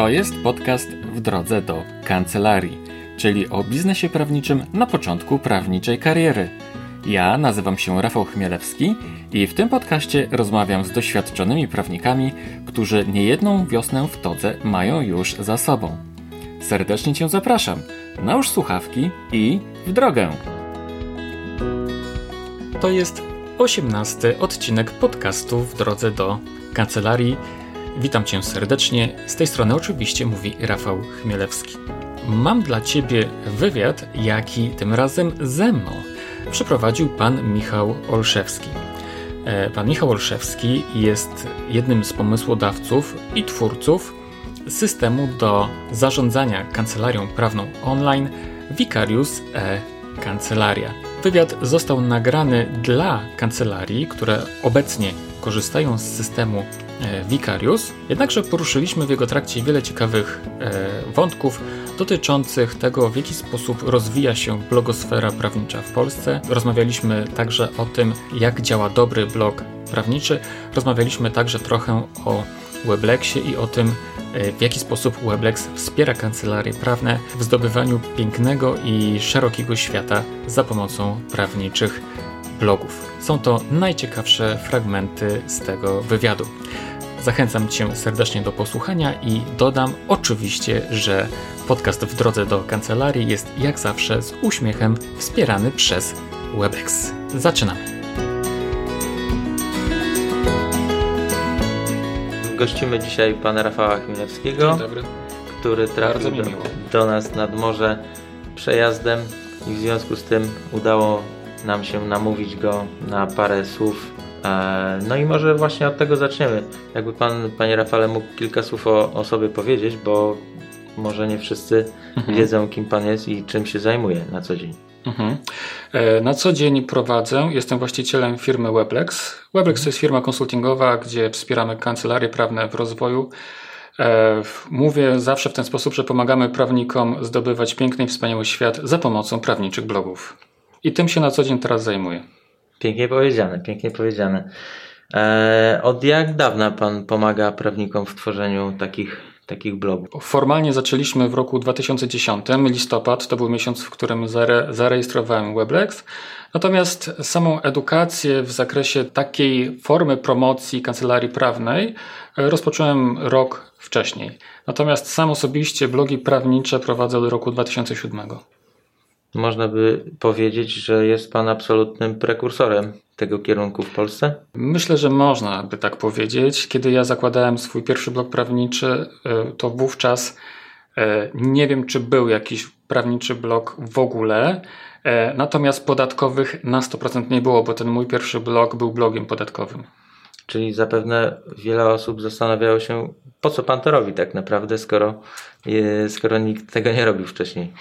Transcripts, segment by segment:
To jest podcast w drodze do kancelarii, czyli o biznesie prawniczym na początku prawniczej kariery. Ja nazywam się Rafał Chmielewski i w tym podcaście rozmawiam z doświadczonymi prawnikami, którzy niejedną wiosnę w todze mają już za sobą. Serdecznie Cię zapraszam. Nałóż słuchawki i w drogę. To jest osiemnasty odcinek podcastu w drodze do kancelarii. Witam Cię serdecznie. Z tej strony oczywiście mówi Rafał Chmielewski. Mam dla Ciebie wywiad, jaki tym razem ze mną przeprowadził pan Michał Olszewski. E, pan Michał Olszewski jest jednym z pomysłodawców i twórców systemu do zarządzania kancelarią prawną online Vicarius e-Kancelaria. Wywiad został nagrany dla kancelarii, które obecnie korzystają z systemu e, Vicarius, jednakże poruszyliśmy w jego trakcie wiele ciekawych e, wątków dotyczących tego, w jaki sposób rozwija się blogosfera prawnicza w Polsce. Rozmawialiśmy także o tym, jak działa dobry blog prawniczy. Rozmawialiśmy także trochę o Weblexie i o tym, e, w jaki sposób Weblex wspiera kancelarie prawne w zdobywaniu pięknego i szerokiego świata za pomocą prawniczych blogów. Są to najciekawsze fragmenty z tego wywiadu. Zachęcam Cię serdecznie do posłuchania i dodam oczywiście, że podcast w drodze do kancelarii jest jak zawsze z uśmiechem wspierany przez Webex. Zaczynamy. Gościmy dzisiaj pana Rafała Chmielewskiego, który trafił do, do nas nad morze przejazdem i w związku z tym udało nam się namówić go na parę słów. E, no i może właśnie od tego zaczniemy. Jakby pan, panie Rafale, mógł kilka słów o, o sobie powiedzieć, bo może nie wszyscy mhm. wiedzą, kim pan jest i czym się zajmuje na co dzień. Mhm. E, na co dzień prowadzę, jestem właścicielem firmy Weblex. Weblex to jest firma konsultingowa, gdzie wspieramy kancelarie prawne w rozwoju. E, mówię zawsze w ten sposób, że pomagamy prawnikom zdobywać piękny i wspaniały świat za pomocą prawniczych blogów. I tym się na co dzień teraz zajmuję. Pięknie powiedziane, pięknie powiedziane. E, od jak dawna Pan pomaga prawnikom w tworzeniu takich, takich blogów? Formalnie zaczęliśmy w roku 2010, listopad, to był miesiąc, w którym zare, zarejestrowałem Weblex. Natomiast samą edukację w zakresie takiej formy promocji kancelarii prawnej e, rozpocząłem rok wcześniej. Natomiast sam osobiście blogi prawnicze prowadzę od roku 2007. Można by powiedzieć, że jest Pan absolutnym prekursorem tego kierunku w Polsce? Myślę, że można by tak powiedzieć. Kiedy ja zakładałem swój pierwszy blog prawniczy, e, to wówczas e, nie wiem, czy był jakiś prawniczy blog w ogóle. E, natomiast podatkowych na 100% nie było, bo ten mój pierwszy blog był blogiem podatkowym. Czyli zapewne wiele osób zastanawiało się, po co pan to robi tak naprawdę, skoro skoro nikt tego nie robił wcześniej.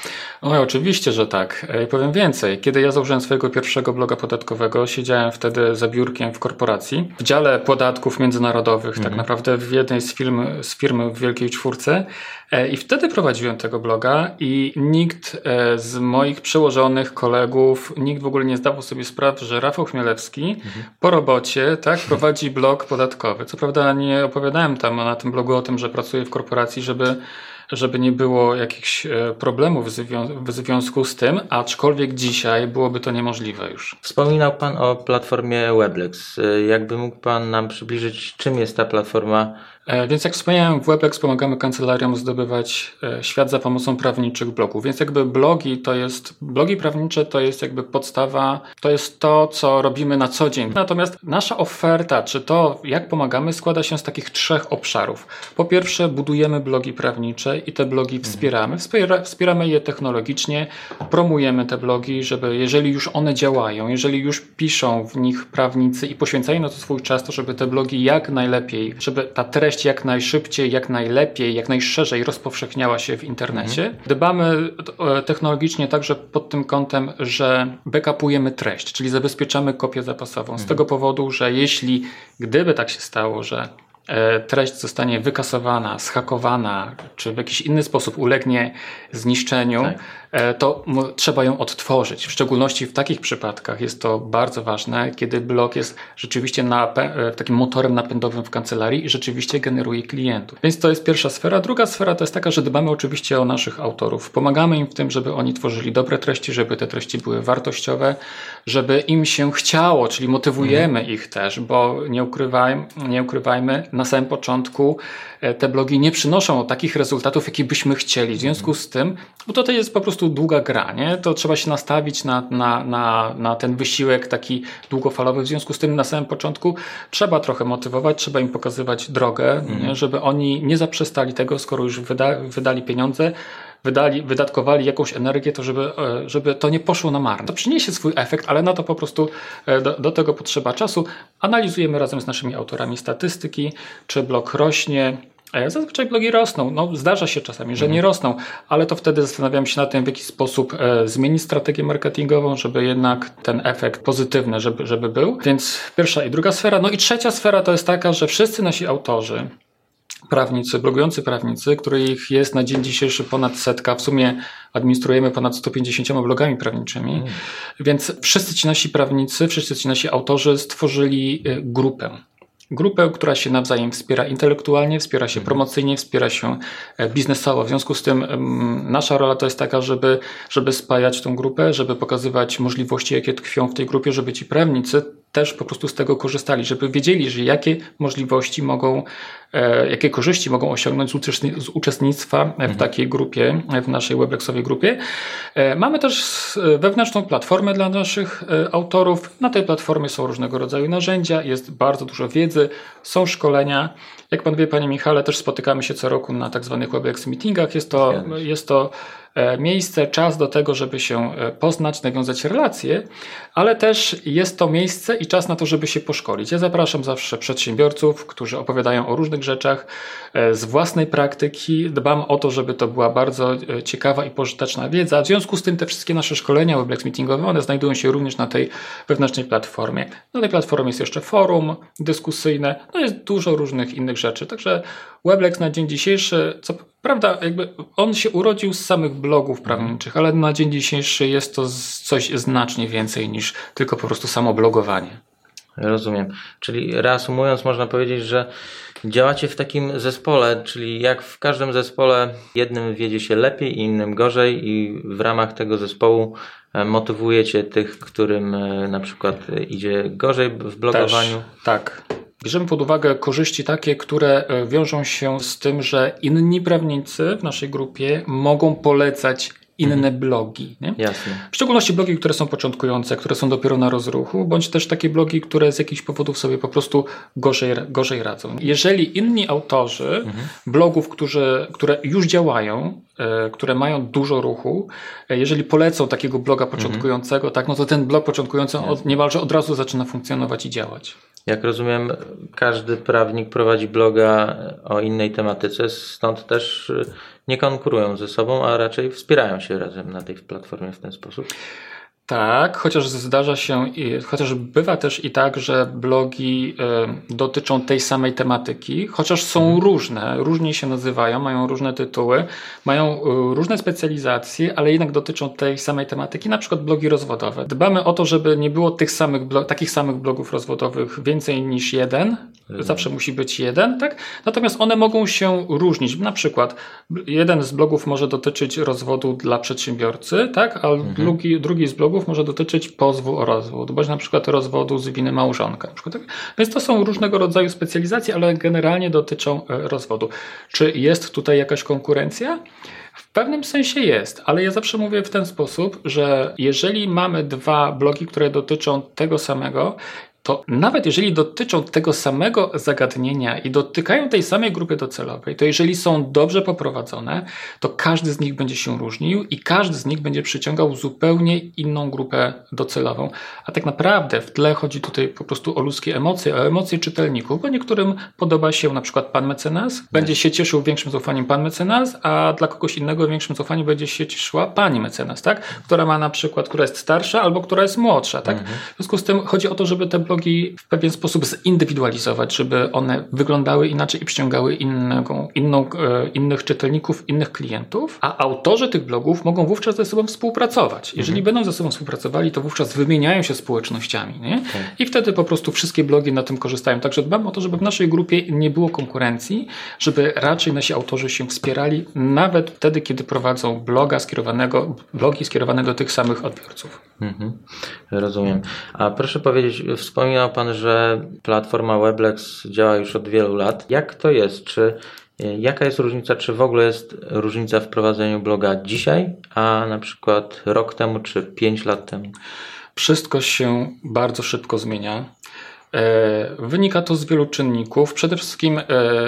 O, oczywiście, że tak. I powiem więcej. Kiedy ja założyłem swojego pierwszego bloga podatkowego, siedziałem wtedy za biurkiem w korporacji, w dziale podatków międzynarodowych, tak mhm. tak naprawdę w jednej z firm, z firmy w Wielkiej Czwórce. E, I wtedy prowadziłem tego bloga i nikt e, z moich przełożonych kolegów, nikt w ogóle nie zdawał sobie sprawy, że Rafał Chmielewski mhm. po robocie tak, prowadzi blog podatkowy. Co prawda nie opowiadałem tam na tym blogu o tym, że pracuję w korporacji, żeby żeby nie było jakichś e, problemów w związku z tym, aczkolwiek dzisiaj byłoby to niemożliwe już. Wspominał Pan o platformie Weblex. E, jakby mógł Pan nam przybliżyć, czym jest ta platforma więc jak wspomniałem, w Webex pomagamy kancelariom zdobywać e, świat za pomocą prawniczych blogów. Więc jakby blogi to jest, blogi prawnicze to jest jakby podstawa, to jest to, co robimy na co dzień. Natomiast nasza oferta, czy to jak pomagamy, składa się z takich trzech obszarów. Po pierwsze, budujemy blogi prawnicze i te blogi mhm. wspieramy. Wspiera, wspieramy je technologicznie, promujemy te blogi, żeby jeżeli już one działają, jeżeli już piszą w nich prawnicy i poświęcają na to swój czas, to żeby te blogi jak najlepiej, żeby ta treść treść jak najszybciej, jak najlepiej, jak najszerzej rozpowszechniała się w internecie. Mhm. Dbamy e, technologicznie także pod tym kątem, że backupujemy treść, czyli zabezpieczamy kopię zapasową. Z mhm. tego powodu, że jeśli gdyby tak się stało, że treść zostanie wykasowana, schakowana, czy w jakiś inny sposób ulegnie zniszczeniu, tak. e, to trzeba ją odtworzyć. W szczególności w takich przypadkach jest to bardzo ważne, kiedy blog jest rzeczywiście e, takim motorem napędowym w kancelarii i rzeczywiście generuje klientów. Więc to jest pierwsza sfera. Druga sfera to jest taka, że dbamy oczywiście o naszych autorów. Pomagamy im w tym, żeby oni tworzyli dobre treści, żeby te treści były wartościowe, żeby im się chciało, czyli motywujemy mhm. ich też, bo nie, ukrywaj, nie ukrywajmy, na samym początku e, te blogi nie przynoszą takich rezultatów, jakie byśmy chcieli. W związku z tym, bo to jest po prostu długa gra, nie? to trzeba się nastawić na, na, na, na ten wysiłek taki długofalowy. W związku z tym na samym początku trzeba trochę motywować, trzeba im pokazywać drogę, mhm. żeby oni nie zaprzestali tego, skoro już wyda, wydali pieniądze, wydali, wydatkowali jakąś energię, to żeby, e, żeby to nie poszło na marne. To przyniesie swój efekt, ale na to po prostu e, do, do tego potrzeba czasu. Analizujemy razem z naszymi autorami statystyki, czy blog rośnie, e, Zazwyczaj blogi rosną. No, zdarza się czasami, że nie mhm. rosną, ale to wtedy zastanawiam się nad tym, w jaki sposób e, zmienić strategię marketingową, żeby jednak ten efekt pozytywny, żeby, żeby był. Więc pierwsza i druga sfera. No i trzecia sfera to jest taka, że wszyscy nasi autorzy, prawnicy, blogujący prawnicy, których jest na dzień dzisiejszy ponad setka. W sumie administrujemy ponad 150 blogami prawniczymi. Mm. Więc wszyscy ci nasi prawnicy, wszyscy ci nasi autorzy stworzyli y, grupę. Grupę, która się nawzajem wspiera intelektualnie, wspiera się mhm. promocyjnie, wspiera się e, biznesowo. W związku z tym nasza rola to jest taka, żeby, żeby spajać tą grupę, żeby pokazywać możliwości, jakie tkwią w tej grupie, żeby ci prawnicy też po prostu z tego korzystali, żeby wiedzieli, że jakie możliwości mogą, jakie korzyści mogą osiągnąć z uczestnictwa w mhm. takiej grupie, w naszej Weblexowej grupie. E, mamy też wewnętrzną platformę dla naszych e, autorów. Na tej platformie są różnego rodzaju narzędzia, jest bardzo dużo wiedzy, są szkolenia. Jak pan wie, panie Michale, też spotykamy się co roku na tak zwanych Weblex meetingach. Jest to, jest to E, miejsce, czas do tego, żeby się e, poznać, nawiązać relacje, ale też jest to miejsce i czas na to, żeby się poszkolić. Ja zapraszam zawsze przedsiębiorców, którzy opowiadają o różnych rzeczach e, z własnej praktyki. Dbam o to, żeby to była bardzo ciekawa i pożyteczna wiedza. W związku z tym te wszystkie nasze szkolenia Weblex Meetingowe, one znajdują się również na tej wewnętrznej platformie. Na tej platformie jest jeszcze forum dyskusyjne, no jest dużo różnych innych rzeczy. Także Weblex na dzień dzisiejszy, co prawda, jakby on się urodził z samych blogów prawniczych, ale na dzień dzisiejszy jest to coś znacznie więcej niż tylko po prostu samo blogowanie. Rozumiem. Czyli reasumując, można powiedzieć, że działacie w takim zespole, czyli jak w każdym zespole, jednym wiedzie się lepiej, innym gorzej, i w ramach tego zespołu e, motywujecie tych, którym e, na przykład idzie gorzej w blogowaniu. Też, tak. Bierzemy pod uwagę korzyści takie, które e, wiążą się z tym, że inni prawnicy w naszej grupie mogą polecać inne mhm. blogi. Nie? Jasne. W szczególności blogi, które są początkujące, które są dopiero na rozruchu, bądź też takie blogi, które z jakichś powodów sobie po prostu gorzej, gorzej radzą. Jeżeli inni autorzy mhm. blogów, którzy, które już działają, e, które mają dużo ruchu, e, jeżeli polecą takiego bloga mhm. początkującego, mhm. tak, no to ten blog początkujący od, niemalże od razu zaczyna funkcjonować i działać. Jak rozumiem, każdy prawnik prowadzi bloga o innej tematyce, stąd też nie konkurują ze sobą, a raczej wspierają się razem na tej platformie w ten sposób. Tak, chociaż zdarza się, chociaż bywa też i tak, że blogi y, dotyczą tej samej tematyki, chociaż są mhm. różne, różnie się nazywają, mają różne tytuły, mają y, różne specjalizacje, ale jednak dotyczą tej samej tematyki, na przykład blogi rozwodowe. Dbamy o to, żeby nie było tych samych takich samych blogów rozwodowych więcej niż jeden, mhm. zawsze musi być jeden, tak? Natomiast one mogą się różnić. Na przykład jeden z blogów może dotyczyć rozwodu dla przedsiębiorcy, tak? A mhm. drugi, drugi z blogów może dotyczyć pozwu o rozwód, bądź na przykład rozwodu z winy małżonka. Tak? Więc to są różnego rodzaju specjalizacje, ale generalnie dotyczą e, rozwodu. Czy jest tutaj jakaś konkurencja? W pewnym sensie jest, ale ja zawsze mówię w ten sposób, że jeżeli mamy dwa blogi, które dotyczą tego samego, to nawet jeżeli dotyczą tego samego zagadnienia i dotykają tej samej grupy docelowej, to jeżeli są dobrze poprowadzone, to każdy z nich będzie się różnił i każdy z nich będzie przyciągał zupełnie inną grupę docelową. A tak naprawdę w tle chodzi tutaj po prostu o ludzkie emocje, o emocje czytelników, bo niektórym podoba się na przykład pan mecenas, będzie się cieszył większym zaufaniem pan mecenas, a dla kogoś innego większym zaufaniem będzie się cieszyła pani mecenas, tak? która ma na przykład, która jest starsza albo która jest młodsza. Tak? W związku z tym chodzi o to, żeby te blogi w pewien sposób zindywidualizować, żeby one wyglądały inaczej i przyciągały innego, inną, e, innych czytelników, innych klientów, a autorzy tych blogów mogą wówczas ze sobą współpracować. Jeżeli mhm. będą ze sobą współpracowali, to wówczas wymieniają się społecznościami nie? Tak. i wtedy po prostu wszystkie blogi na tym korzystają. Także dbam o to, żeby w naszej grupie nie było konkurencji, żeby raczej nasi autorzy się wspierali, nawet wtedy, kiedy prowadzą bloga skierowanego, blogi skierowane do tych samych odbiorców. Mhm. Rozumiem. A proszę powiedzieć, wspominał Pan, że platforma Weblex działa już od wielu lat. Jak to jest? Czy Jaka jest różnica, czy w ogóle jest różnica w prowadzeniu bloga dzisiaj, a na przykład rok temu, czy pięć lat temu? Wszystko się bardzo szybko zmienia. E, wynika to z wielu czynników. Przede wszystkim e,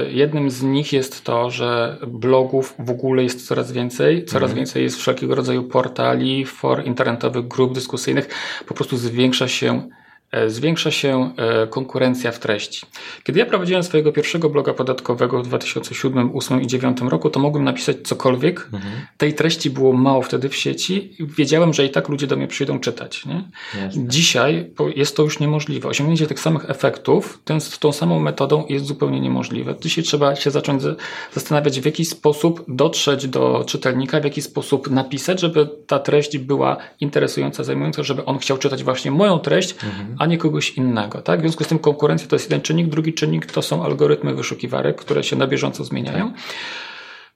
jednym z nich jest to, że blogów w ogóle jest coraz więcej. Coraz mhm. więcej jest wszelkiego rodzaju portali, for internetowych, grup dyskusyjnych. Po prostu zwiększa się E, zwiększa się e, konkurencja w treści. Kiedy ja prowadziłem swojego pierwszego bloga podatkowego w 2007, 2008 i 2009 roku, to mogłem napisać cokolwiek. Mhm. Tej treści było mało wtedy w sieci. Wiedziałem, że i tak ludzie do mnie przyjdą czytać. Dzisiaj jest to już niemożliwe. Osiągnięcie tych samych efektów ten, z tą samą metodą jest zupełnie niemożliwe. Dzisiaj trzeba się zacząć zastanawiać, w jaki sposób dotrzeć do czytelnika, w jaki sposób napisać, żeby ta treść była interesująca, zajmująca, żeby on chciał czytać właśnie moją treść, mhm a nie kogoś innego. Tak? W związku z tym konkurencja to jest jeden czynnik, drugi czynnik to są algorytmy wyszukiwarek, które się na bieżąco zmieniają.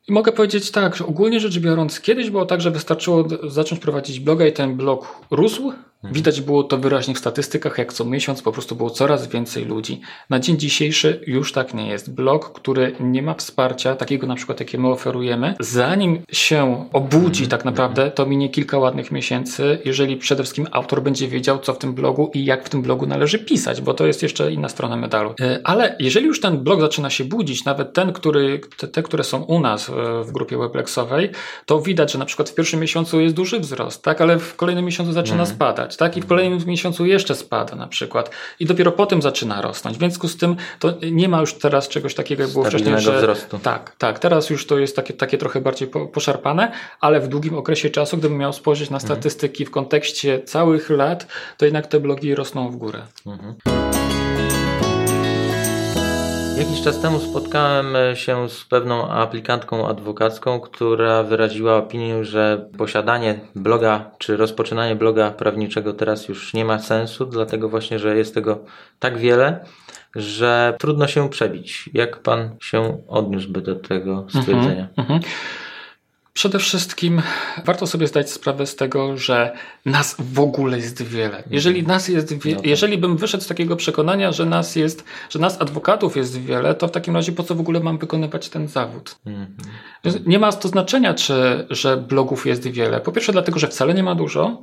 I mogę powiedzieć tak, że ogólnie rzecz biorąc, kiedyś było tak, że wystarczyło zacząć prowadzić bloga i ten blog rósł. Widać było to wyraźnie w statystykach, jak co miesiąc po prostu było coraz więcej ludzi. Na dzień dzisiejszy już tak nie jest. Blog, który nie ma wsparcia, takiego na przykład, jakie my oferujemy, zanim się obudzi mhm. tak naprawdę, to minie kilka ładnych miesięcy, jeżeli przede wszystkim autor będzie wiedział, co w tym blogu i jak w tym blogu należy pisać, bo to jest jeszcze inna strona medalu. E, ale jeżeli już ten blog zaczyna się budzić, nawet ten, który, te, te które są u nas e, w grupie weblexowej, to widać, że na przykład w pierwszym miesiącu jest duży wzrost, tak, ale w kolejnym miesiącu zaczyna mhm. Spadać tak? I w kolejnym miesiącu jeszcze spada na przykład. I dopiero potem zaczyna rosnąć. W związku z tym to nie ma już teraz czegoś takiego, jak było wcześniej, że... wzrostu. Tak, tak. Teraz już to jest takie, takie trochę bardziej poszarpane, ale w długim okresie czasu, gdybym miał spojrzeć na mhm. statystyki w kontekście całych lat, to jednak te blogi rosną w górę. Mhm. Jakiś czas temu spotkałem się z pewną aplikantką adwokacką, która wyraziła opinię, że posiadanie bloga czy rozpoczynanie bloga prawniczego teraz już nie ma sensu, dlatego właśnie, że jest tego tak wiele, że trudno się przebić. Jak pan się odniósłby do tego stwierdzenia? Mm -hmm, Przede wszystkim warto sobie zdać sprawę z tego, że nas w ogóle jest wiele. Jeżeli mhm. nas jest wie... no tak. jeżeli bym wyszedł z takiego przekonania, że nas jest, że nas adwokatów jest wiele, to w takim razie po co w ogóle mam wykonywać ten zawód? Mhm. Nie ma to znaczenia, czy, że blogów jest wiele. Po pierwsze dlatego, że wcale nie ma dużo.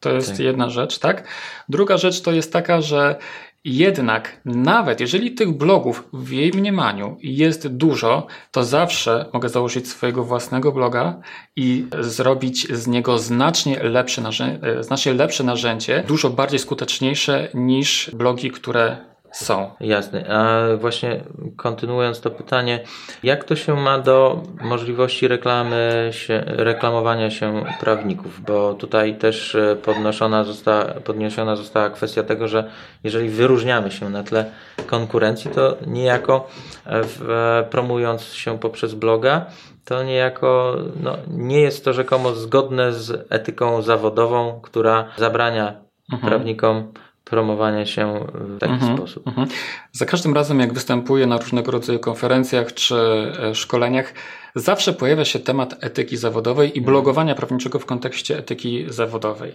To jest tak. jedna rzecz, tak? Druga rzecz to jest taka, że jednak, nawet jeżeli tych blogów w jej mniemaniu jest dużo, to zawsze mogę założyć swojego własnego bloga i zrobić z niego znacznie lepsze, narzędzie, znacznie lepsze narzędzie, dużo bardziej skuteczniejsze niż blogi, które są. Jasne. A właśnie kontynuując to pytanie, jak to się ma do możliwości reklamy się, reklamowania się prawników? Bo tutaj też e, podnoszona została, podniesiona została kwestia tego, że jeżeli wyróżniamy się na tle konkurencji, to niejako w, promując się poprzez bloga, to niejako no, nie jest to rzekomo zgodne z etyką zawodową, która zabrania mhm. prawnikom promowania się w taki mhm, sposób. Mhm. Za każdym razem, jak występuję na różnego rodzaju konferencjach czy e, szkoleniach, zawsze pojawia się temat etyki zawodowej i mhm. blogowania prawniczego w kontekście etyki zawodowej.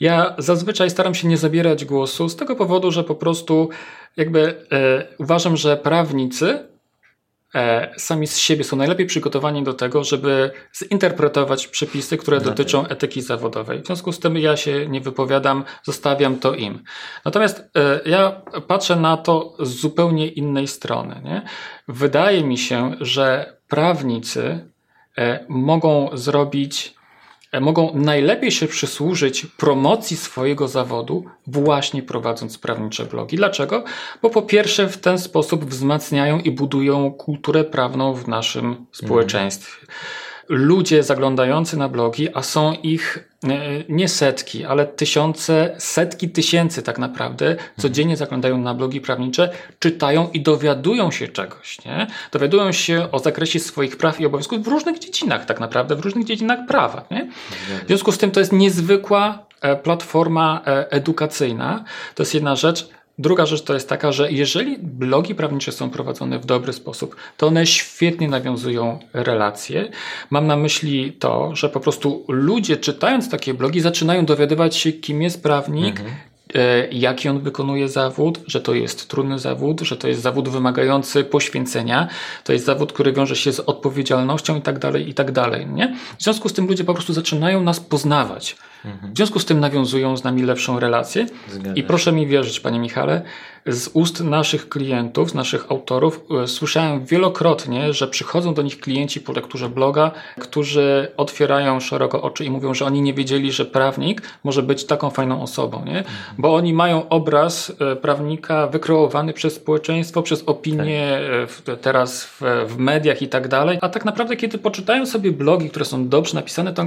Ja zazwyczaj staram się nie zabierać głosu z tego powodu, że po prostu jakby e, uważam, że prawnicy sami z siebie są najlepiej przygotowani do tego, żeby zinterpretować przepisy, które dotyczą etyki zawodowej. W związku z tym ja się nie wypowiadam, zostawiam to im. Natomiast e, ja patrzę na to z zupełnie innej strony. Nie? Wydaje mi się, że prawnicy e, mogą zrobić E, mogą najlepiej się przysłużyć promocji swojego zawodu właśnie prowadząc prawnicze blogi. Dlaczego? Bo po pierwsze w ten sposób wzmacniają i budują kulturę prawną w naszym społeczeństwie. Ludzie zaglądający na blogi, a są ich e, nie setki, ale tysiące, setki tysięcy tak naprawdę, codziennie zaglądają na blogi prawnicze, czytają i dowiadują się czegoś, nie? Dowiadują się o zakresie swoich praw i obowiązków w różnych dziedzinach tak naprawdę, w różnych dziedzinach prawa, nie? W związku z tym to jest niezwykła e, platforma e, edukacyjna. To jest jedna rzecz. Druga rzecz to jest taka, że jeżeli blogi prawnicze są prowadzone w dobry sposób, to one świetnie nawiązują relacje. Mam na myśli to, że po prostu ludzie czytając takie blogi zaczynają dowiadywać się, kim jest prawnik, mhm. E, jaki on wykonuje zawód, że to jest trudny zawód, że to jest zawód wymagający poświęcenia, to jest zawód, który wiąże się z odpowiedzialnością i tak dalej, i tak dalej. Nie? W związku z tym ludzie po prostu zaczynają nas poznawać. Mhm. W związku z tym nawiązują z nami lepszą relację. I proszę mi wierzyć, panie Michale, z ust naszych klientów, z naszych autorów e, słyszałem wielokrotnie, że przychodzą do nich klienci po lekturze bloga, którzy otwierają szeroko oczy i mówią, że oni nie wiedzieli, że prawnik może być taką fajną osobą, nie? Bo oni mają obraz e, prawnika wykreowany przez społeczeństwo, przez opinię tak. teraz w, w mediach i tak dalej. A tak naprawdę, kiedy poczytają sobie blogi, które są dobrze napisane, to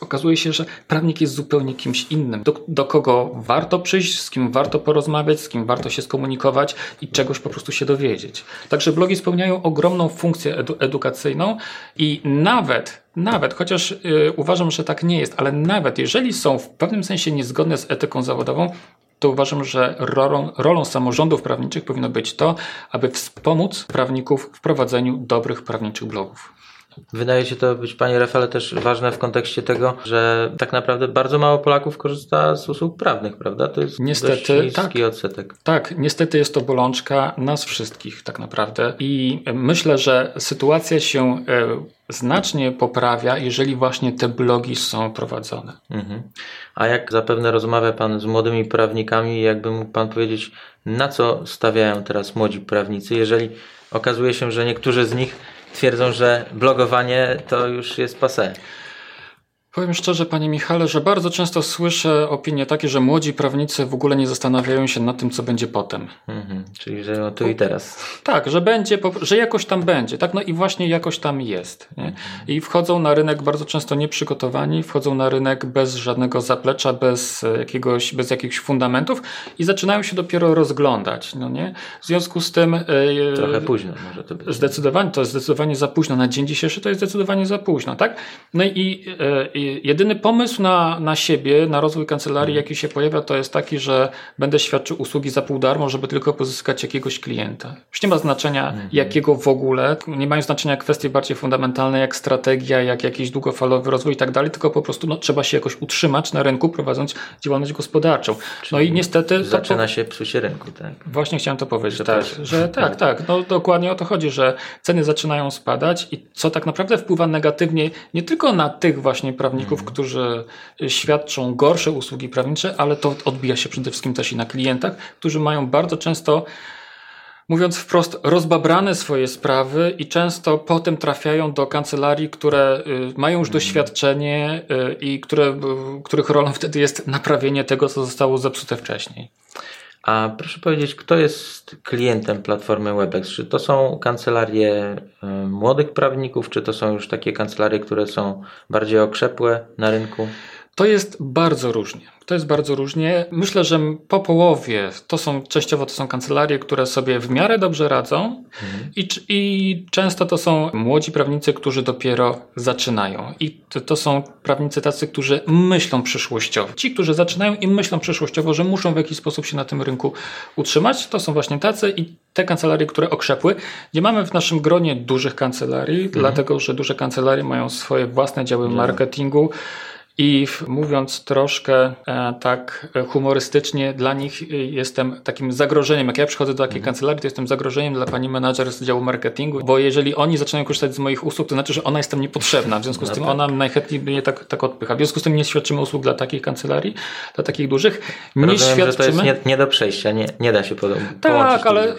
okazuje się, że prawnik jest zupełnie kimś innym, do, do kogo warto przyjść, z kim warto porozmawiać, z kim warto się skomunikować komunikować i czegoś po prostu się dowiedzieć. Także blogi spełniają ogromną funkcję edu edukacyjną i nawet, nawet, chociaż yy, uważam, że tak nie jest, ale nawet jeżeli są w pewnym sensie niezgodne z etyką zawodową, to uważam, że rolą, rolą samorządów prawniczych powinno być to, aby wspomóc prawników w prowadzeniu dobrych prawniczych blogów. Wydaje się to być, panie Rafale, też ważne w kontekście tego, że tak naprawdę bardzo mało Polaków korzysta z usług prawnych, prawda? To jest niestety, dość niski tak, odsetek. Tak, niestety jest to bolączka nas wszystkich tak naprawdę i myślę, że sytuacja się e, znacznie poprawia, jeżeli właśnie te blogi są prowadzone. Mhm. A jak zapewne rozmawia Pan z młodymi prawnikami, jakby mógł Pan powiedzieć, na co stawiają teraz młodzi prawnicy, jeżeli okazuje się, że niektórzy z nich twierdzą, że blogowanie to już jest passé. Powiem szczerze, panie Michale, że bardzo często słyszę opinie takie, że młodzi prawnicy w ogóle nie zastanawiają się nad tym, co będzie potem. Mhm, czyli, że no tu i teraz. Tak, że będzie, że jakoś tam będzie, tak, no i właśnie jakoś tam jest. Nie? Mhm. I wchodzą na rynek bardzo często nieprzygotowani, wchodzą na rynek bez żadnego zaplecza, bez jakiegoś, bez jakichś fundamentów i zaczynają się dopiero rozglądać, no nie? W związku z tym... Yy, Trochę późno może to być. Zdecydowanie, to jest zdecydowanie za późno. Na dzień dzisiejszy to jest zdecydowanie za późno, tak? No i, yy, jedyny pomysł na, na siebie, na rozwój kancelarii, mhm. jaki się pojawia, to jest taki, że będę świadczył usługi za pół darmo, żeby tylko pozyskać jakiegoś klienta. Już nie ma znaczenia mhm. jakiego w ogóle, nie mają znaczenia kwestie bardziej fundamentalne, jak strategia, jak jakiś długofalowy rozwój i tak dalej, tylko po prostu no, trzeba się jakoś utrzymać na rynku, prowadząc działalność gospodarczą. no i niestety... Zaczyna to, się psucie rynku, tak? Właśnie chciałem to powiedzieć, tak, że tak, tak, no dokładnie o to chodzi, że ceny zaczynają spadać i co tak naprawdę wpływa negatywnie nie tylko na tych właśnie prawników, prawników, mhm. którzy świadczą gorsze usługi prawnicze, ale to odbija się przede wszystkim też i na klientach, którzy mają bardzo często mówiąc wprost, rozbabrane swoje sprawy i często potem trafiają do kancelarii, które y, mają już mhm. doświadczenie y, i które, których rolą wtedy jest naprawienie tego, co zostało zepsute wcześniej. A proszę powiedzieć, kto jest klientem platformy WebEx? Czy to są kancelarie y, młodych prawników, czy to są już takie kancelarie, które są bardziej okrzepłe na rynku? To jest bardzo różnie. To jest bardzo różnie. Myślę, że po połowie to są częściowo to są kancelarie, które sobie w miarę dobrze radzą mhm. i, i często to są młodzi prawnicy, którzy dopiero zaczynają. I to, to, są prawnicy tacy, którzy myślą przyszłościowo. Ci, którzy zaczynają i myślą przyszłościowo, że muszą w jakiś sposób się na tym rynku utrzymać, to są właśnie tacy i te kancelarie, które okrzepły. Nie mamy w naszym gronie dużych kancelarii, mhm. dlatego że duże kancelarie mają swoje własne działy marketingu. I mówiąc troszkę e, tak humorystycznie, dla nich e, jestem takim zagrożeniem. Jak ja przychodzę do takiej mhm. kancelarii, to jestem zagrożeniem dla pani menadżer z działu marketingu, bo jeżeli oni zaczynają korzystać z moich usług, to znaczy, że ona jest tam niepotrzebna. W związku z no tym tak. ona najchętniej mnie tak, tak odpycha. W związku z tym nie świadczymy usług dla takich kancelarii, dla takich dużych. Nie Rozumiem, świadczymy... że to jest nie, nie, do przejścia, nie, nie da się podobać. tak, ale, e,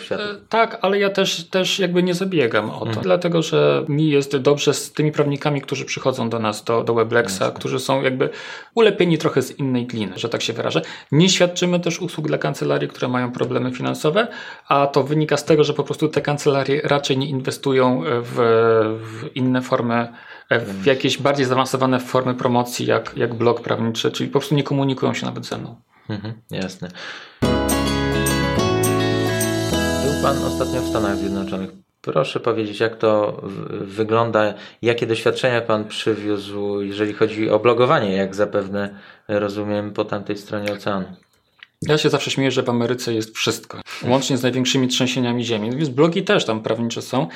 tak, ale ja też, też jakby nie zabiegam o to, mhm. dlatego że mi jest dobrze z tymi prawnikami, którzy przychodzą do nas, do, do Weblexa, którzy są jakby ulepieni trochę z innej gliny, że tak się wyrażę. Nie świadczymy też usług dla kancelarii, które mają problemy finansowe, a to wynika z tego, że po prostu te kancelarie raczej nie inwestują w, w inne formy w jakieś bardziej zaawansowane formy promocji, jak, jak blog prawniczy, czyli po prostu nie komunikują się nawet ze mną. Mhm, jasne. Był Pan ostatnio w Stanach Zjednoczonych. Proszę powiedzieć, jak to wygląda, jakie doświadczenia Pan przywiózł, jeżeli chodzi o blogowanie, jak zapewne rozumiem po tamtej stronie oceanu. Ja się zawsze śmieję, że w Ameryce jest wszystko, łącznie z największymi trzęsieniami ziemi. Więc blogi też tam prawnicze są.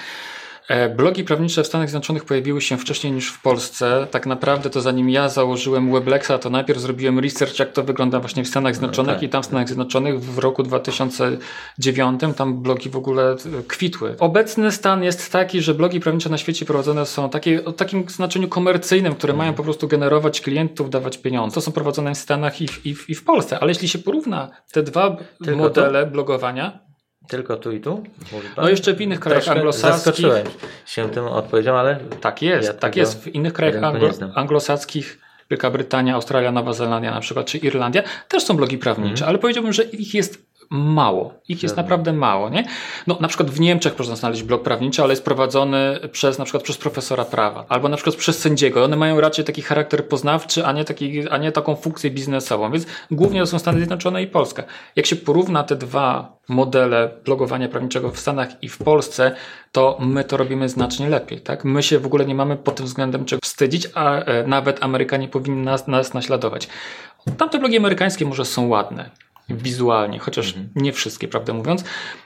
E, blogi prawnicze w Stanach Zjednoczonych pojawiły się wcześniej niż w Polsce. Tak naprawdę to zanim ja założyłem Weblexa, to najpierw zrobiłem research, jak to wygląda właśnie w Stanach Zjednoczonych no tak. i tam w Stanach Zjednoczonych w roku 2009 tam blogi w ogóle e, kwitły. Obecny stan jest taki, że blogi prawnicze na świecie prowadzone są takie, o takim znaczeniu komercyjnym, które mają po prostu generować klientów, dawać pieniądze. To są prowadzone w Stanach i w, i w, i w Polsce. Ale jeśli się porówna te dwa Tylko modele to? blogowania, tylko tu i tu? No jeszcze w innych krajach anglosaskich. Zaskoczyłem się tym odpowiedzią, ale. Tak jest, ja tak jest. W innych krajach anglo, anglosaskich, Wielka Brytania, Australia, Nowa Zelandia na przykład, czy Irlandia, też są blogi prawnicze, mm. ale powiedziałbym, że ich jest mało. Ich jest naprawdę mało, nie? No, na przykład w Niemczech można znaleźć blog prawniczy, ale jest prowadzony przez, na przykład przez profesora prawa, albo na przykład przez sędziego. One mają raczej taki charakter poznawczy, a nie, taki, a nie taką funkcję biznesową, więc głównie to są Stany Zjednoczone i Polska. Jak się porówna te dwa modele blogowania prawniczego w Stanach i w Polsce, to my to robimy znacznie lepiej, tak? My się w ogóle nie mamy pod tym względem czego wstydzić, a e, nawet Amerykanie powinni nas, nas naśladować. Tamte blogi amerykańskie może są ładne, wizualnie, chociaż mhm. nie wszystkie, prawdę mówiąc.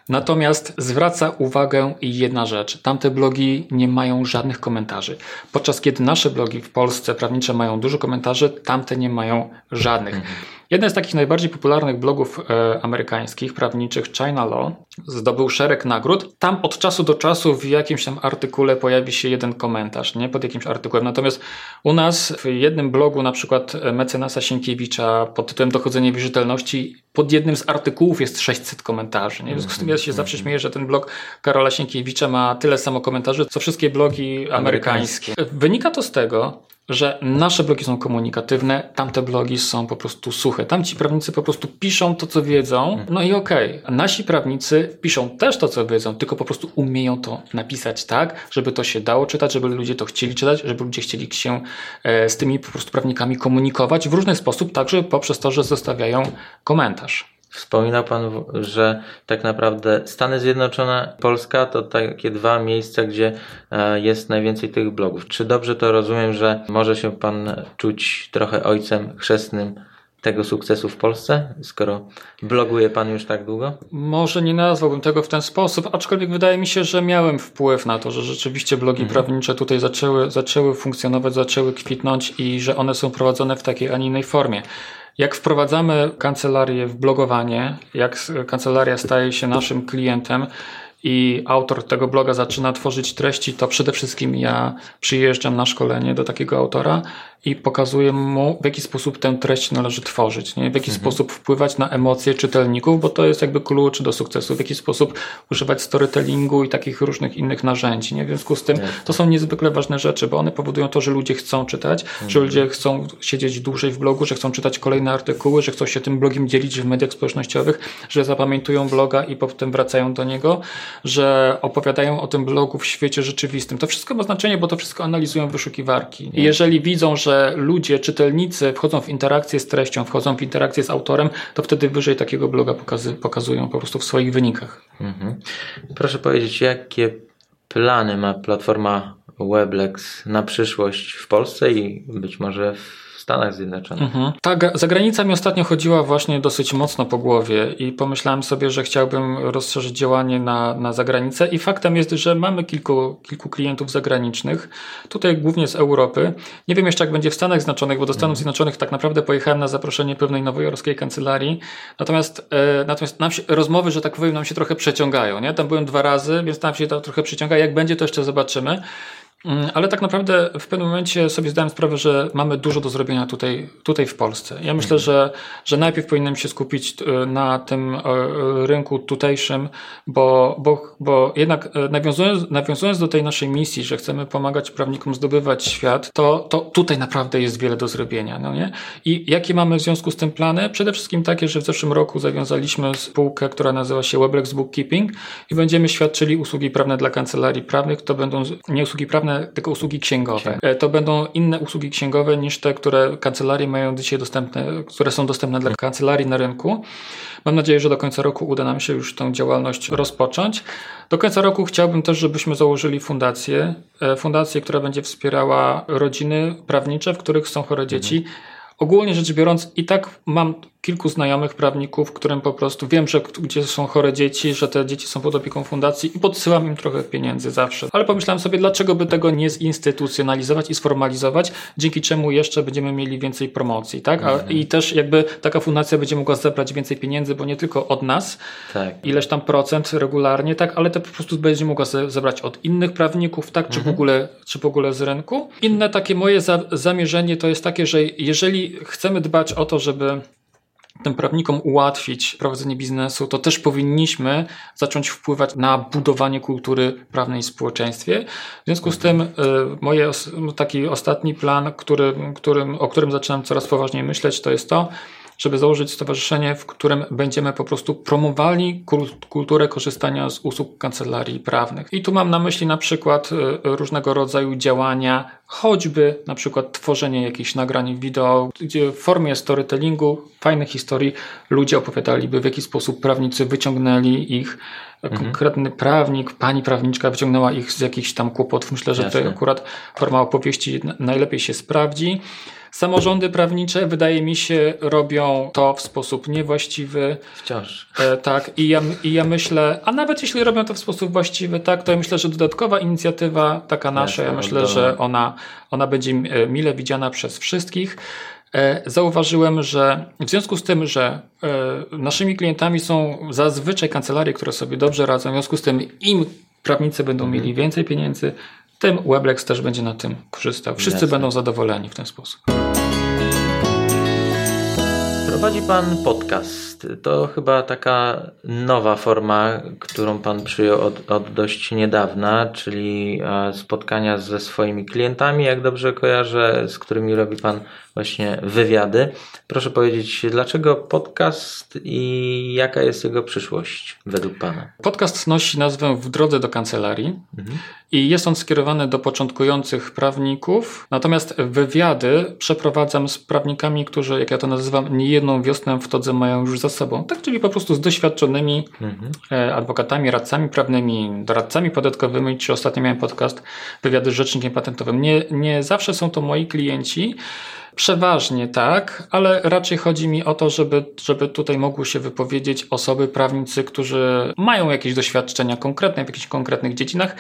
Natomiast zwraca uwagę jedna rzecz. Tamte blogi nie mają żadnych komentarzy. Podczas kiedy nasze blogi w Polsce prawnicze mają dużo komentarzy, tamte nie mają żadnych. Mhm. Jeden z takich najbardziej popularnych blogów e, amerykańskich, prawniczych, China Law, zdobył szereg nagród. Tam od czasu do czasu w jakimś tam artykule pojawi się jeden komentarz, nie? Pod jakimś artykułem. Natomiast u nas w jednym blogu, na przykład mecenasa Sienkiewicza pod tytułem Dochodzenie wierzytelności, pod jednym z artykułów jest 600 komentarzy. Nie? W związku z tym ja się zawsze śmieję, że ten blog Karola Sienkiewicza ma tyle samo komentarzy, co wszystkie blogi amerykańskie. Wynika to z tego, że nasze blogi są komunikatywne, tamte blogi są po prostu suche. Tamci prawnicy po prostu piszą to, co wiedzą, no i okej. Okay. Nasi prawnicy piszą też to, co wiedzą, tylko po prostu umieją to napisać tak, żeby to się dało czytać, żeby ludzie to chcieli czytać, żeby ludzie chcieli się e, z tymi po prostu prawnikami komunikować w różny sposób, także poprzez to, że zostawiają komentarz. Wspominał Pan, że tak naprawdę Stany Zjednoczone, Polska to takie dwa miejsca, gdzie e, jest najwięcej tych blogów. Czy dobrze to rozumiem, że może się Pan czuć trochę ojcem chrzestnym tego sukcesu w Polsce, skoro bloguje Pan już tak długo? Może nie nazwałbym tego w ten sposób, aczkolwiek wydaje mi się, że miałem wpływ na to, że rzeczywiście blogi mhm. prawnicze tutaj zaczęły, zaczęły funkcjonować, zaczęły kwitnąć i że one są prowadzone w takiej, a nie innej formie. Jak wprowadzamy kancelarię w blogowanie, jak kancelaria staje się naszym klientem, i autor tego bloga zaczyna tworzyć treści, to przede wszystkim ja przyjeżdżam na szkolenie do takiego autora i pokazuję mu, w jaki sposób tę treść należy tworzyć, nie? w jaki mhm. sposób wpływać na emocje czytelników, bo to jest jakby klucz do sukcesu, w jaki sposób używać storytellingu i takich różnych innych narzędzi. Nie? W związku z tym to są niezwykle ważne rzeczy, bo one powodują to, że ludzie chcą czytać, mhm. że ludzie chcą siedzieć dłużej w blogu, że chcą czytać kolejne artykuły, że chcą się tym blogiem dzielić w mediach społecznościowych, że zapamiętują bloga i potem wracają do niego, że opowiadają o tym blogu w świecie rzeczywistym. To wszystko ma znaczenie, bo to wszystko analizują wyszukiwarki. I jeżeli widzą, że ludzie, czytelnicy wchodzą w interakcję z treścią, wchodzą w interakcję z autorem, to wtedy wyżej takiego bloga pokazy, pokazują po prostu w swoich wynikach. Mhm. Proszę powiedzieć, jakie plany ma platforma Weblex na przyszłość w Polsce i być może w Stanach Zjednoczonych. Mhm. Tak, zagranica mi ostatnio chodziła właśnie dosyć mocno po głowie i pomyślałem sobie, że chciałbym rozszerzyć działanie na, na zagranicę i faktem jest, że mamy kilku, kilku klientów zagranicznych, tutaj głównie z Europy. Nie wiem jeszcze jak będzie w Stanach Zjednoczonych, bo do Stanów mhm. Zjednoczonych tak naprawdę pojechałem na zaproszenie pewnej nowojorskiej kancelarii, natomiast, e, natomiast nam się, rozmowy, że tak powiem, nam się trochę przeciągają, nie? Tam byłem dwa razy, więc tam się to trochę przeciąga. Jak będzie, to jeszcze zobaczymy. Mm, ale tak naprawdę w pewnym momencie sobie zdałem sprawę, że mamy dużo do zrobienia tutaj, tutaj w Polsce. Ja myślę, że, że najpierw powinienem się skupić e, na tym e, rynku tutejszym, bo, bo, bo jednak e, nawiązując, nawiązując do tej naszej misji, że chcemy pomagać prawnikom zdobywać świat, to, to tutaj naprawdę jest wiele do zrobienia. No nie? I jakie mamy w związku z tym plany? Przede wszystkim takie, że w zeszłym roku zawiązaliśmy spółkę, która nazywa się Weblex Bookkeeping i będziemy świadczyli usługi prawne dla kancelarii prawnych. To będą nie usługi prawne, tylko usługi księgowe. E, to będą inne usługi księgowe niż te, które kancelarie mają dzisiaj dostępne, które są dostępne dla kancelarii na rynku. Mam nadzieję, że do końca roku uda nam się już tę działalność rozpocząć. Do końca roku chciałbym też, żebyśmy założyli fundację, e, fundację, która będzie wspierała rodziny prawnicze, w których są chore dzieci. Mhm. Ogólnie rzecz biorąc, i tak mam kilku znajomych prawników, którym po prostu wiem, że gdzie są chore dzieci, że te dzieci są pod opieką fundacji i podsyłam im trochę pieniędzy zawsze. Ale pomyślałem sobie, dlaczego by tego nie zinstytucjonalizować i sformalizować, dzięki czemu jeszcze będziemy mieli więcej promocji, tak? A, mhm. I też jakby taka fundacja będzie mogła zebrać więcej pieniędzy, bo nie tylko od nas, tak. ileś tam procent regularnie, tak? Ale to po prostu będzie mogła zebrać od innych prawników, tak? Czy, mhm. w, ogóle, czy w ogóle z rynku. Inne takie moje za zamierzenie to jest takie, że jeżeli chcemy dbać o to, żeby tym prawnikom ułatwić prowadzenie biznesu, to też powinniśmy zacząć wpływać na budowanie kultury prawnej w społeczeństwie. W związku z tym y, moje taki ostatni plan, który, którym, o którym zaczynam coraz poważniej myśleć, to jest to, żeby założyć stowarzyszenie, w którym będziemy po prostu promowali kulturę korzystania z usług kancelarii prawnych. I tu mam na myśli na przykład y, różnego rodzaju działania, choćby na przykład tworzenie jakichś nagrań wideo, gdzie w formie storytellingu, fajnych historii ludzie opowiadaliby, w jaki sposób prawnicy wyciągnęli ich mhm. konkretny prawnik, pani prawniczka wyciągnęła ich z jakichś tam kłopotów. Myślę, że to akurat forma opowieści najlepiej się sprawdzi. Samorządy prawnicze, wydaje mi się, robią to w sposób niewłaściwy. Wciąż. E, tak, i ja, i ja myślę, a nawet jeśli robią to w sposób właściwy, tak, to ja myślę, że dodatkowa inicjatywa, taka nasza, ja myślę, że ona, ona będzie e, mile widziana przez wszystkich. E, zauważyłem, że w związku z tym, że e, naszymi klientami są zazwyczaj kancelarie, które sobie dobrze radzą, w związku z tym im prawnicy będą mhm. mieli więcej pieniędzy, tym Weblex też będzie na tym korzystał. Wszyscy Jasne. będą zadowoleni w ten sposób. Prowadzi Pan podcast. To chyba taka nowa forma, którą Pan przyjął od, od, dość niedawna, czyli e, spotkania ze swoimi klientami, jak dobrze kojarzę, z którymi robi Pan właśnie wywiady. Proszę powiedzieć, dlaczego podcast i jaka jest jego przyszłość według Pana? Podcast nosi nazwę W drodze do kancelarii mhm. i jest on skierowany do początkujących prawników, natomiast wywiady przeprowadzam z prawnikami, którzy, jak ja to nazywam, nie jedną wiosnę w todze mają już za sobą. Tak, czyli po prostu z doświadczonymi mhm. E, adwokatami, radcami prawnymi, doradcami podatkowymi, czy ostatnio miałem podcast wywiady z rzecznikiem patentowym. Nie, nie zawsze są to moi klienci, Przeważnie tak, ale raczej chodzi mi o to, żeby, żeby tutaj mogły się wypowiedzieć osoby, prawnicy, którzy mają jakieś doświadczenia konkretne w jakichś konkretnych dziedzinach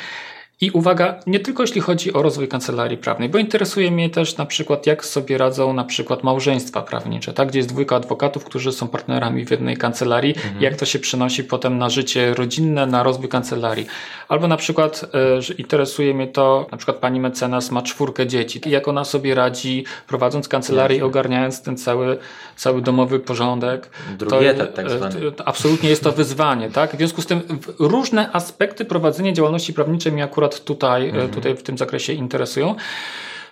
i uwaga, nie tylko jeśli chodzi o rozwój kancelarii prawnej, bo interesuje mnie też na przykład, jak sobie radzą na przykład małżeństwa prawnicze, tak? gdzie jest dwójka adwokatów, którzy są partnerami w jednej kancelarii, mhm. jak to się przenosi potem na życie rodzinne, na rozwój kancelarii. Albo na przykład e, że interesuje mnie to, na przykład pani mecenas ma czwórkę dzieci jak ona sobie radzi prowadząc kancelarię i ogarniając ten cały, cały domowy porządek. Drugi etap tak zwany. Absolutnie jest to wyzwanie. tak? W związku z tym różne aspekty prowadzenia działalności prawniczej mi akurat akurat tutaj, e, mhm. tutaj w tym zakresie interesują.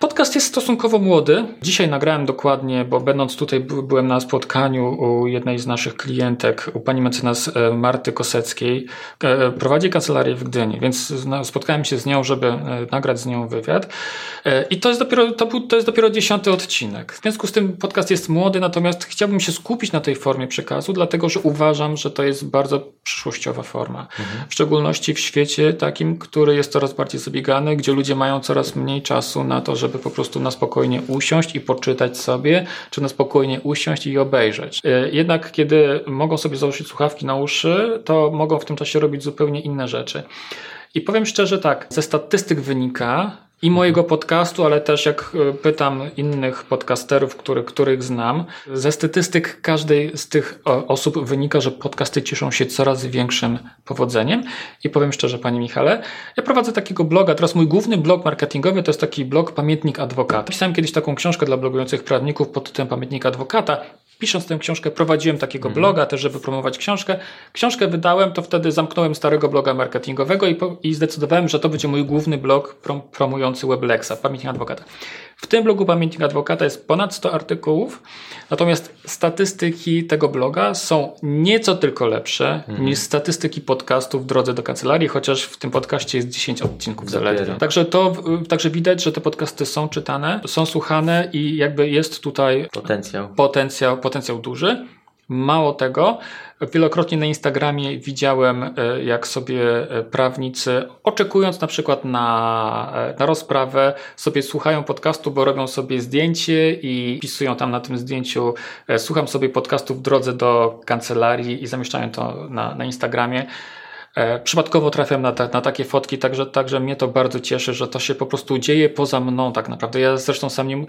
Podcast jest stosunkowo młody. Dzisiaj nagrałem dokładnie, bo będąc tutaj byłem na spotkaniu u jednej z naszych klientek, u pani mecenas e, Marty Koseckiej. E, prowadzi kancelarię w Gdyni, więc spotkałem się z nią, żeby nagrać z nią wywiad. I to jest dopiero, to, był, to jest dopiero dziesiąty odcinek. W związku z tym podcast jest młody, natomiast chciałbym się skupić na tej formie przekazu, dlatego że uważam, że to jest bardzo przyszłościowa forma. Mhm. W szczególności w świecie takim, który jest coraz bardziej zabiegany, gdzie ludzie mają coraz mniej czasu na to, żeby po prostu na spokojnie usiąść i poczytać sobie, czy na spokojnie usiąść i obejrzeć. E, jednak kiedy mogą sobie założyć słuchawki na uszy, to mogą w tym czasie robić zupełnie inne rzeczy. I powiem szczerze tak, ze statystyk wynika, i mojego podcastu, ale też jak e, pytam innych podcasterów, który, których znam, ze statystyk każdej z tych osób wynika, że podcasty cieszą się coraz większym powodzeniem. I powiem szczerze, Panie Michale, ja prowadzę takiego bloga. Teraz mój główny blog marketingowy to jest taki blog Pamiętnik Adwokata. Pisałem kiedyś taką książkę dla blogujących prawników pod tytułem Pamiętnik Adwokata pisząc tę książkę, prowadziłem takiego mhm. bloga też, żeby promować książkę. Książkę wydałem, to wtedy zamknąłem starego bloga marketingowego i, po, i zdecydowałem, że to będzie mój główny blog prom, promujący WebLexa, Pamiętnik Adwokata. W tym blogu Pamiętnik Adwokata jest ponad 100 artykułów, natomiast statystyki tego bloga są nieco tylko lepsze mhm. niż statystyki podcastów w drodze do kancelarii, chociaż w tym podcaście jest 10 odcinków zaledwie. Także to, także widać, że te podcasty są czytane, są słuchane i jakby jest tutaj potencjał, potencjał, potencjał duży. Mało tego, wielokrotnie na Instagramie widziałem, e, jak sobie e, prawnicy, oczekując na przykład na, e, na rozprawę, sobie słuchają podcastu, bo robią sobie zdjęcie i pisują tam na tym zdjęciu, słucham sobie podcastu w drodze do kancelarii i zamieszczają to na, na Instagramie. Przypadkowo trafiam na, na, takie fotki, także, także mnie to bardzo cieszy, że to się po prostu dzieje poza mną tak naprawdę. Ja zresztą sam nie,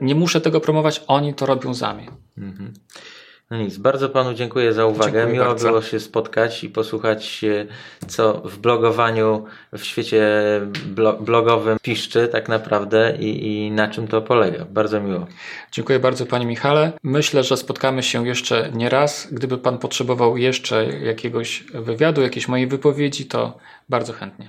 nie muszę tego promować, oni to robią za mnie. Mhm. No nic, bardzo panu dziękuję za uwagę. Dziękuję Miło bardzo. było się spotkać i posłuchać, co w blogowaniu w świecie blogowym piszczy tak naprawdę i, i na czym to polega. Bardzo miło. Dziękuję bardzo panie Michale. Myślę, że spotkamy się jeszcze nie raz. Gdyby pan potrzebował jeszcze jakiegoś wywiadu, jakiejś mojej wypowiedzi, to bardzo chętnie.